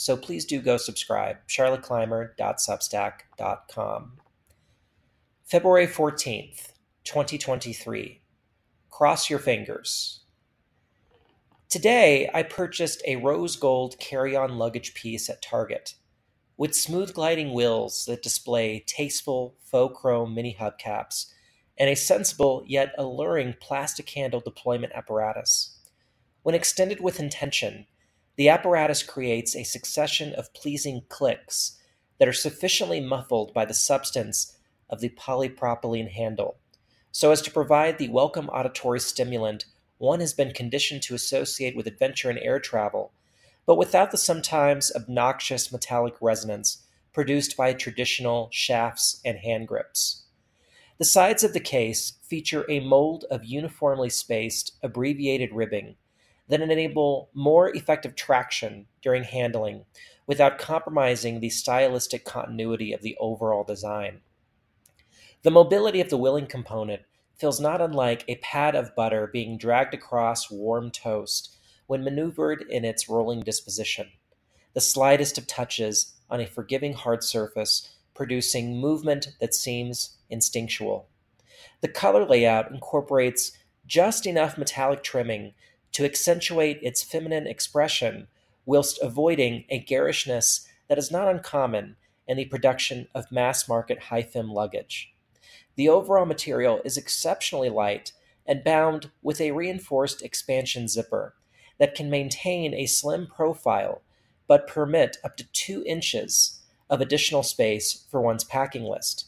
So please do go subscribe, charlotteclymer.substack.com. February 14th, 2023. Cross your fingers. Today, I purchased a rose gold carry on luggage piece at Target. With smooth gliding wheels that display tasteful faux chrome mini hubcaps and a sensible yet alluring plastic handle deployment apparatus. When extended with intention, the apparatus creates a succession of pleasing clicks that are sufficiently muffled by the substance of the polypropylene handle, so as to provide the welcome auditory stimulant one has been conditioned to associate with adventure and air travel, but without the sometimes obnoxious metallic resonance produced by traditional shafts and hand grips. The sides of the case feature a mold of uniformly spaced, abbreviated ribbing that enable more effective traction during handling without compromising the stylistic continuity of the overall design. The mobility of the willing component feels not unlike a pad of butter being dragged across warm toast when maneuvered in its rolling disposition, the slightest of touches on a forgiving hard surface producing movement that seems instinctual. The color layout incorporates just enough metallic trimming to accentuate its feminine expression whilst avoiding a garishness that is not uncommon in the production of mass market high fem luggage. The overall material is exceptionally light and bound with a reinforced expansion zipper that can maintain a slim profile but permit up to two inches of additional space for one's packing list.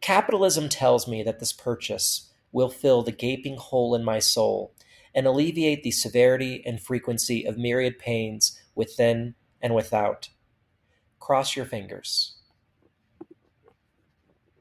Capitalism tells me that this purchase will fill the gaping hole in my soul and alleviate the severity and frequency of myriad pains within and without. Cross your fingers.